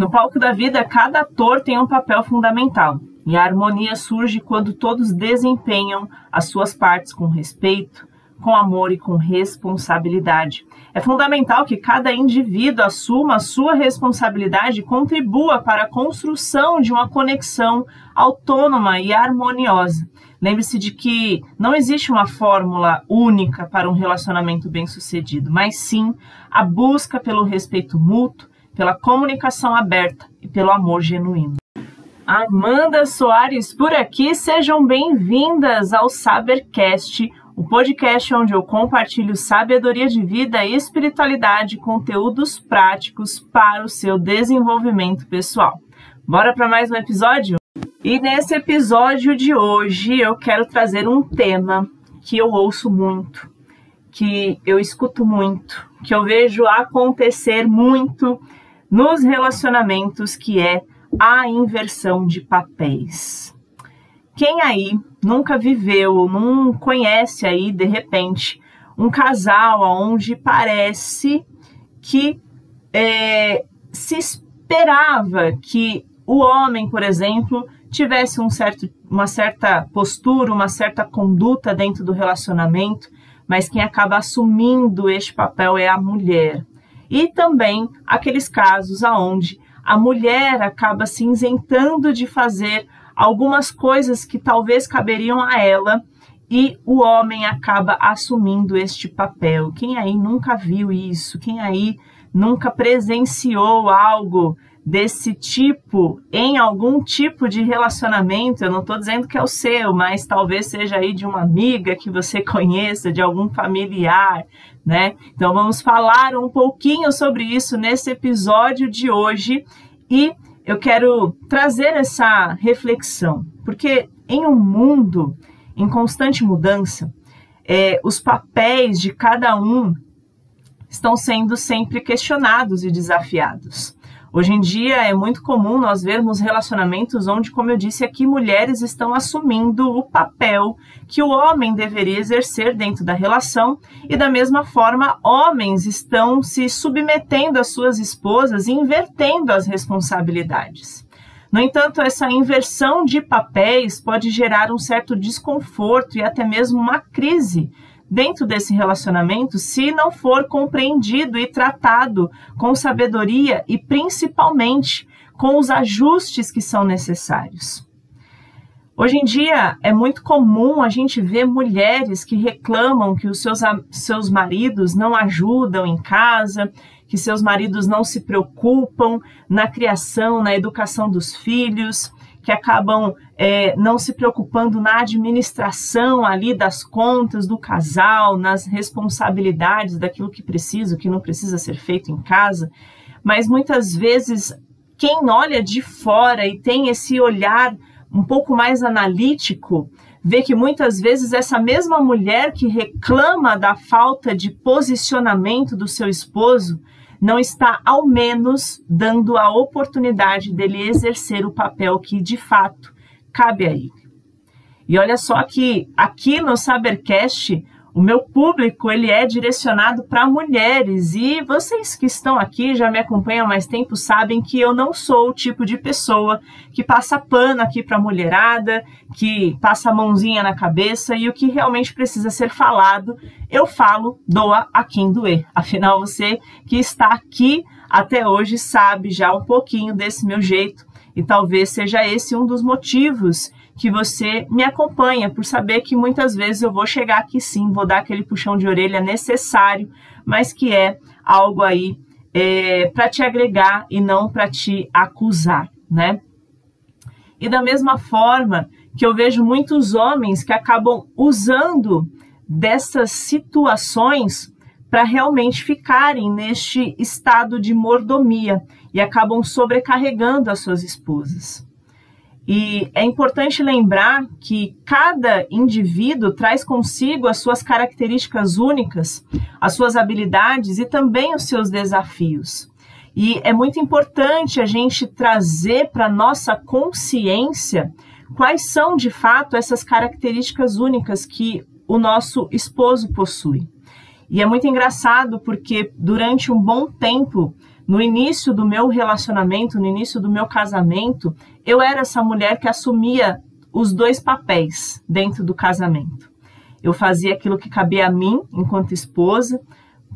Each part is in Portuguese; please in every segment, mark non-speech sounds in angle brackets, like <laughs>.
No palco da vida, cada ator tem um papel fundamental, e a harmonia surge quando todos desempenham as suas partes com respeito, com amor e com responsabilidade. É fundamental que cada indivíduo assuma a sua responsabilidade e contribua para a construção de uma conexão autônoma e harmoniosa. Lembre-se de que não existe uma fórmula única para um relacionamento bem-sucedido, mas sim a busca pelo respeito mútuo, pela comunicação aberta e pelo amor genuíno. Amanda Soares por aqui, sejam bem-vindas ao Sabercast, o podcast onde eu compartilho sabedoria de vida e espiritualidade, conteúdos práticos para o seu desenvolvimento pessoal. Bora para mais um episódio? E nesse episódio de hoje eu quero trazer um tema que eu ouço muito, que eu escuto muito, que eu vejo acontecer muito nos relacionamentos, que é a inversão de papéis. Quem aí nunca viveu, não conhece aí de repente um casal onde parece que é, se esperava que o homem, por exemplo, tivesse um certo, uma certa postura, uma certa conduta dentro do relacionamento, mas quem acaba assumindo este papel é a mulher. E também aqueles casos aonde a mulher acaba se isentando de fazer algumas coisas que talvez caberiam a ela e o homem acaba assumindo este papel. Quem aí nunca viu isso? Quem aí nunca presenciou algo desse tipo em algum tipo de relacionamento? Eu não estou dizendo que é o seu, mas talvez seja aí de uma amiga que você <laughs> conheça, de algum familiar, né? Então vamos falar um pouquinho sobre isso nesse episódio de hoje e eu quero trazer essa reflexão, porque em um mundo em constante mudança, é, os papéis de cada um estão sendo sempre questionados e desafiados. Hoje em dia é muito comum nós vermos relacionamentos onde, como eu disse aqui, mulheres estão assumindo o papel que o homem deveria exercer dentro da relação e, da mesma forma, homens estão se submetendo às suas esposas e invertendo as responsabilidades. No entanto, essa inversão de papéis pode gerar um certo desconforto e até mesmo uma crise dentro desse relacionamento se não for compreendido e tratado com sabedoria e principalmente com os ajustes que são necessários. Hoje em dia é muito comum a gente ver mulheres que reclamam que os seus, seus maridos não ajudam em casa, que seus maridos não se preocupam na criação, na educação dos filhos, que acabam é, não se preocupando na administração ali das contas do casal, nas responsabilidades daquilo que precisa, o que não precisa ser feito em casa. Mas muitas vezes, quem olha de fora e tem esse olhar um pouco mais analítico, vê que muitas vezes essa mesma mulher que reclama da falta de posicionamento do seu esposo não está, ao menos, dando a oportunidade dele exercer o papel que de fato cabe a ele. E olha só que aqui no Sabercast o meu público ele é direcionado para mulheres e vocês que estão aqui já me acompanham há mais tempo sabem que eu não sou o tipo de pessoa que passa pano aqui para mulherada, que passa a mãozinha na cabeça e o que realmente precisa ser falado, eu falo, doa a quem doer. Afinal você que está aqui até hoje sabe já um pouquinho desse meu jeito e talvez seja esse um dos motivos que você me acompanha, por saber que muitas vezes eu vou chegar aqui sim, vou dar aquele puxão de orelha necessário, mas que é algo aí é, para te agregar e não para te acusar, né? E da mesma forma que eu vejo muitos homens que acabam usando dessas situações para realmente ficarem neste estado de mordomia e acabam sobrecarregando as suas esposas. E é importante lembrar que cada indivíduo traz consigo as suas características únicas, as suas habilidades e também os seus desafios. E é muito importante a gente trazer para nossa consciência quais são de fato essas características únicas que o nosso esposo possui. E é muito engraçado porque durante um bom tempo no início do meu relacionamento, no início do meu casamento, eu era essa mulher que assumia os dois papéis dentro do casamento. Eu fazia aquilo que cabia a mim enquanto esposa,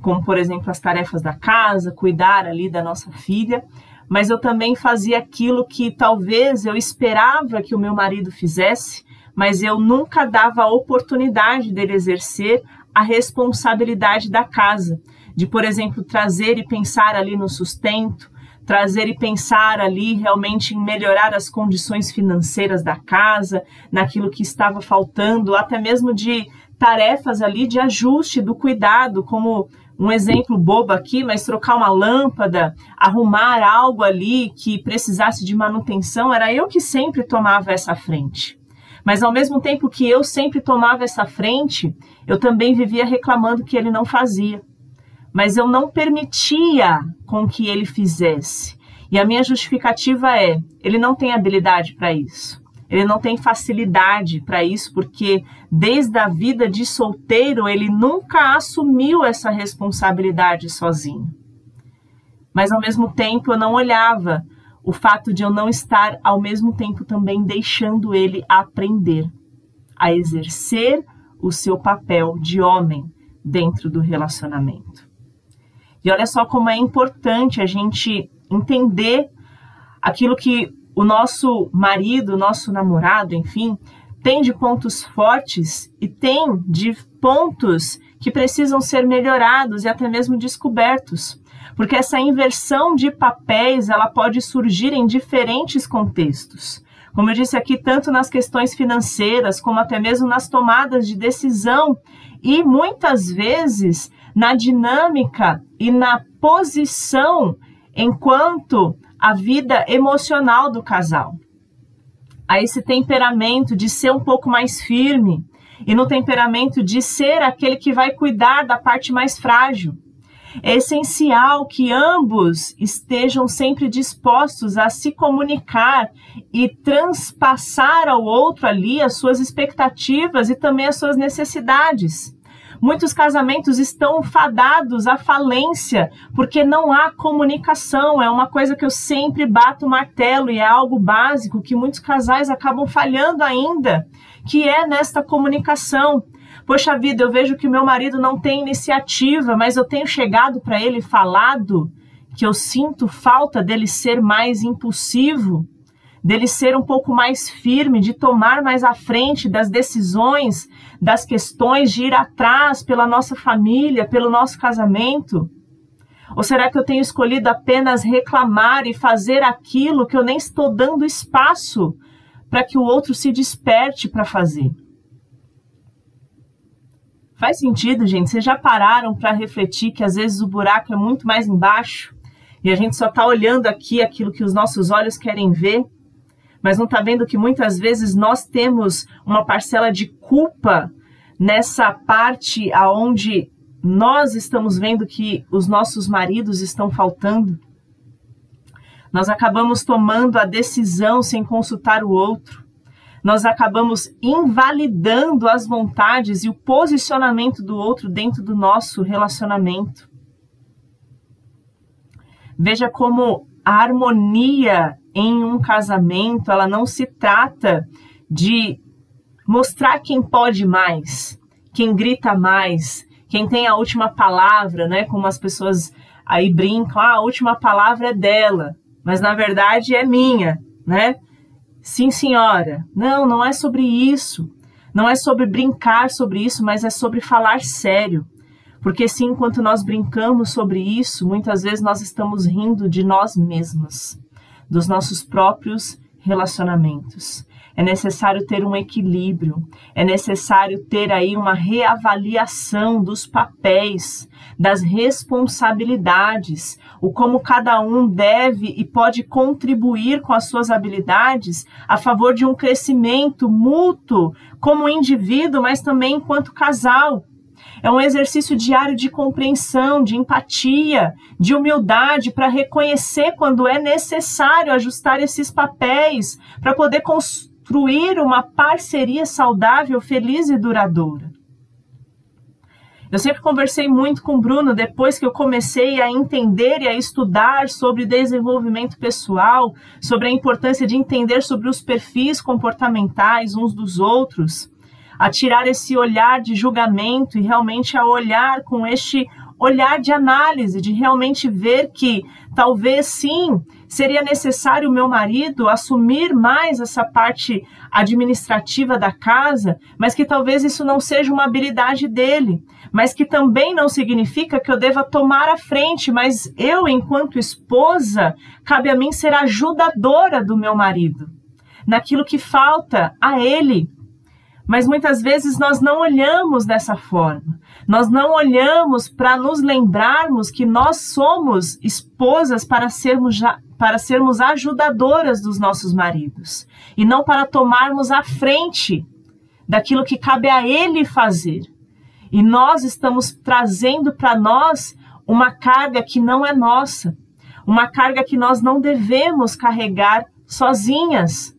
como por exemplo as tarefas da casa, cuidar ali da nossa filha, mas eu também fazia aquilo que talvez eu esperava que o meu marido fizesse, mas eu nunca dava a oportunidade dele exercer a responsabilidade da casa, de por exemplo trazer e pensar ali no sustento, trazer e pensar ali realmente em melhorar as condições financeiras da casa, naquilo que estava faltando, até mesmo de tarefas ali de ajuste do cuidado, como um exemplo bobo aqui, mas trocar uma lâmpada, arrumar algo ali que precisasse de manutenção, era eu que sempre tomava essa frente. Mas ao mesmo tempo que eu sempre tomava essa frente, eu também vivia reclamando que ele não fazia mas eu não permitia com que ele fizesse. E a minha justificativa é: ele não tem habilidade para isso. Ele não tem facilidade para isso, porque desde a vida de solteiro ele nunca assumiu essa responsabilidade sozinho. Mas ao mesmo tempo eu não olhava o fato de eu não estar ao mesmo tempo também deixando ele aprender a exercer o seu papel de homem dentro do relacionamento. E olha só como é importante a gente entender aquilo que o nosso marido, o nosso namorado, enfim, tem de pontos fortes e tem de pontos que precisam ser melhorados e até mesmo descobertos. Porque essa inversão de papéis, ela pode surgir em diferentes contextos. Como eu disse aqui, tanto nas questões financeiras, como até mesmo nas tomadas de decisão, e muitas vezes na dinâmica e na posição enquanto a vida emocional do casal. A esse temperamento de ser um pouco mais firme e no temperamento de ser aquele que vai cuidar da parte mais frágil. É essencial que ambos estejam sempre dispostos a se comunicar e transpassar ao outro ali as suas expectativas e também as suas necessidades. Muitos casamentos estão fadados à falência porque não há comunicação. É uma coisa que eu sempre bato o martelo e é algo básico que muitos casais acabam falhando ainda, que é nesta comunicação. Poxa vida, eu vejo que meu marido não tem iniciativa, mas eu tenho chegado para ele falado que eu sinto falta dele ser mais impulsivo dele ser um pouco mais firme, de tomar mais à frente das decisões, das questões, de ir atrás pela nossa família, pelo nosso casamento? Ou será que eu tenho escolhido apenas reclamar e fazer aquilo que eu nem estou dando espaço para que o outro se desperte para fazer? Faz sentido, gente? Vocês já pararam para refletir que às vezes o buraco é muito mais embaixo e a gente só está olhando aqui aquilo que os nossos olhos querem ver? Mas não está vendo que muitas vezes nós temos uma parcela de culpa nessa parte aonde nós estamos vendo que os nossos maridos estão faltando? Nós acabamos tomando a decisão sem consultar o outro. Nós acabamos invalidando as vontades e o posicionamento do outro dentro do nosso relacionamento. Veja como a harmonia em um casamento, ela não se trata de mostrar quem pode mais, quem grita mais, quem tem a última palavra, né? Como as pessoas aí brincam, ah, a última palavra é dela, mas na verdade é minha, né? Sim, senhora. Não, não é sobre isso. Não é sobre brincar sobre isso, mas é sobre falar sério. Porque sim, enquanto nós brincamos sobre isso, muitas vezes nós estamos rindo de nós mesmas dos nossos próprios relacionamentos. É necessário ter um equilíbrio, é necessário ter aí uma reavaliação dos papéis, das responsabilidades, o como cada um deve e pode contribuir com as suas habilidades a favor de um crescimento mútuo como indivíduo, mas também enquanto casal. É um exercício diário de compreensão, de empatia, de humildade para reconhecer quando é necessário ajustar esses papéis para poder construir uma parceria saudável, feliz e duradoura. Eu sempre conversei muito com o Bruno depois que eu comecei a entender e a estudar sobre desenvolvimento pessoal, sobre a importância de entender sobre os perfis comportamentais uns dos outros, a tirar esse olhar de julgamento e realmente a olhar com este olhar de análise, de realmente ver que talvez sim seria necessário o meu marido assumir mais essa parte administrativa da casa, mas que talvez isso não seja uma habilidade dele, mas que também não significa que eu deva tomar a frente, mas eu, enquanto esposa, cabe a mim ser ajudadora do meu marido, naquilo que falta a ele. Mas muitas vezes nós não olhamos dessa forma. Nós não olhamos para nos lembrarmos que nós somos esposas para sermos, para sermos ajudadoras dos nossos maridos e não para tomarmos a frente daquilo que cabe a ele fazer. E nós estamos trazendo para nós uma carga que não é nossa, uma carga que nós não devemos carregar sozinhas.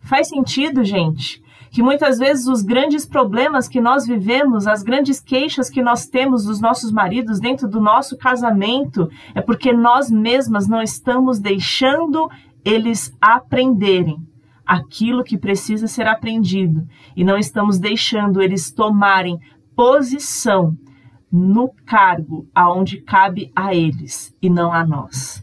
Faz sentido, gente? Que muitas vezes os grandes problemas que nós vivemos, as grandes queixas que nós temos dos nossos maridos dentro do nosso casamento, é porque nós mesmas não estamos deixando eles aprenderem aquilo que precisa ser aprendido e não estamos deixando eles tomarem posição no cargo aonde cabe a eles e não a nós.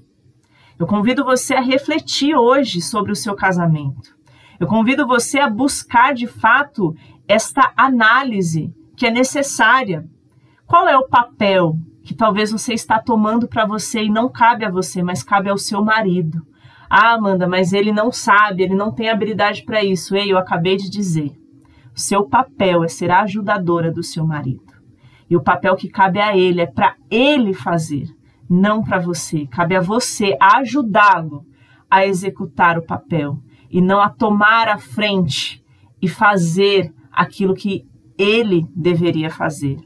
Eu convido você a refletir hoje sobre o seu casamento. Eu convido você a buscar de fato esta análise que é necessária. Qual é o papel que talvez você está tomando para você e não cabe a você, mas cabe ao seu marido? Ah, Amanda, mas ele não sabe, ele não tem habilidade para isso. Ei, eu acabei de dizer. O seu papel é ser a ajudadora do seu marido. E o papel que cabe a ele é para ele fazer, não para você. Cabe a você ajudá-lo a executar o papel e não a tomar a frente e fazer aquilo que ele deveria fazer.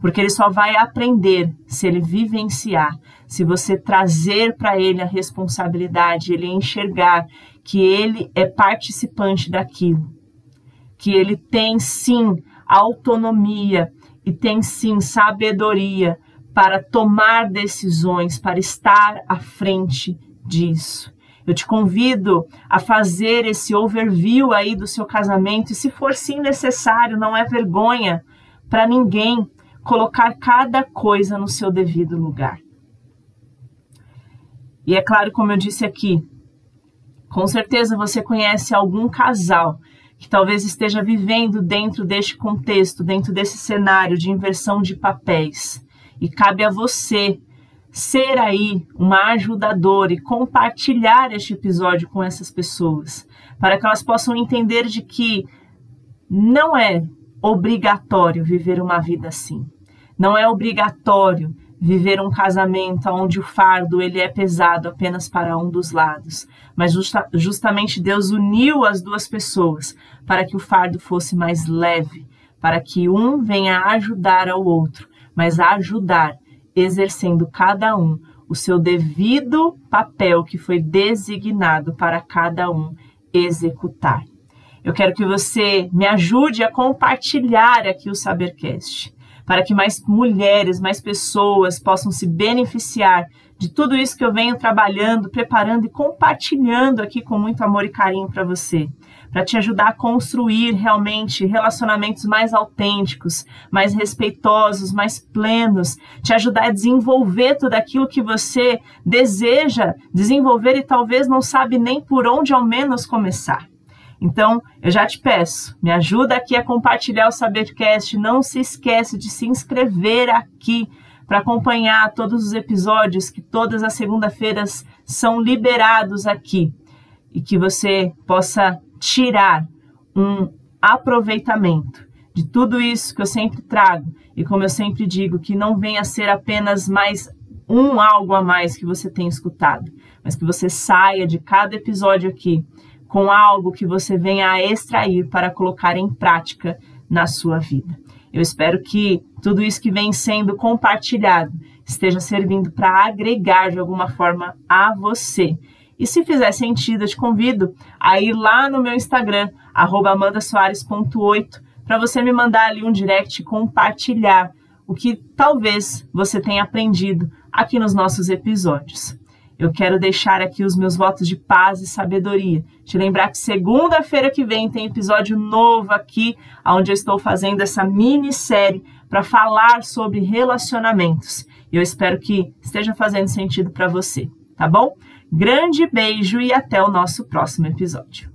Porque ele só vai aprender se ele vivenciar, se você trazer para ele a responsabilidade, ele enxergar que ele é participante daquilo, que ele tem sim autonomia e tem sim sabedoria para tomar decisões, para estar à frente disso. Eu te convido a fazer esse overview aí do seu casamento e, se for sim necessário, não é vergonha para ninguém colocar cada coisa no seu devido lugar. E é claro, como eu disse aqui, com certeza você conhece algum casal que talvez esteja vivendo dentro deste contexto, dentro desse cenário de inversão de papéis. E cabe a você ser aí uma ajudadora e compartilhar este episódio com essas pessoas, para que elas possam entender de que não é obrigatório viver uma vida assim. Não é obrigatório viver um casamento onde o fardo ele é pesado apenas para um dos lados, mas justa, justamente Deus uniu as duas pessoas para que o fardo fosse mais leve, para que um venha ajudar ao outro, mas ajudar exercendo cada um o seu devido papel que foi designado para cada um executar. Eu quero que você me ajude a compartilhar aqui o Sabercast, para que mais mulheres, mais pessoas possam se beneficiar de tudo isso que eu venho trabalhando, preparando e compartilhando aqui com muito amor e carinho para você para te ajudar a construir realmente relacionamentos mais autênticos, mais respeitosos, mais plenos, te ajudar a desenvolver tudo aquilo que você deseja desenvolver e talvez não sabe nem por onde ao menos começar. Então, eu já te peço, me ajuda aqui a compartilhar o Sabercast, não se esquece de se inscrever aqui para acompanhar todos os episódios que todas as segunda-feiras são liberados aqui e que você possa tirar um aproveitamento de tudo isso que eu sempre trago e como eu sempre digo, que não venha a ser apenas mais um algo a mais que você tem escutado, mas que você saia de cada episódio aqui com algo que você venha a extrair para colocar em prática na sua vida. Eu espero que tudo isso que vem sendo compartilhado esteja servindo para agregar de alguma forma a você e se fizer sentido, eu te convido a ir lá no meu Instagram, amandasoares.8, para você me mandar ali um direct e compartilhar o que talvez você tenha aprendido aqui nos nossos episódios. Eu quero deixar aqui os meus votos de paz e sabedoria. Te lembrar que segunda-feira que vem tem episódio novo aqui, onde eu estou fazendo essa minissérie para falar sobre relacionamentos. E eu espero que esteja fazendo sentido para você, tá bom? Grande beijo e até o nosso próximo episódio.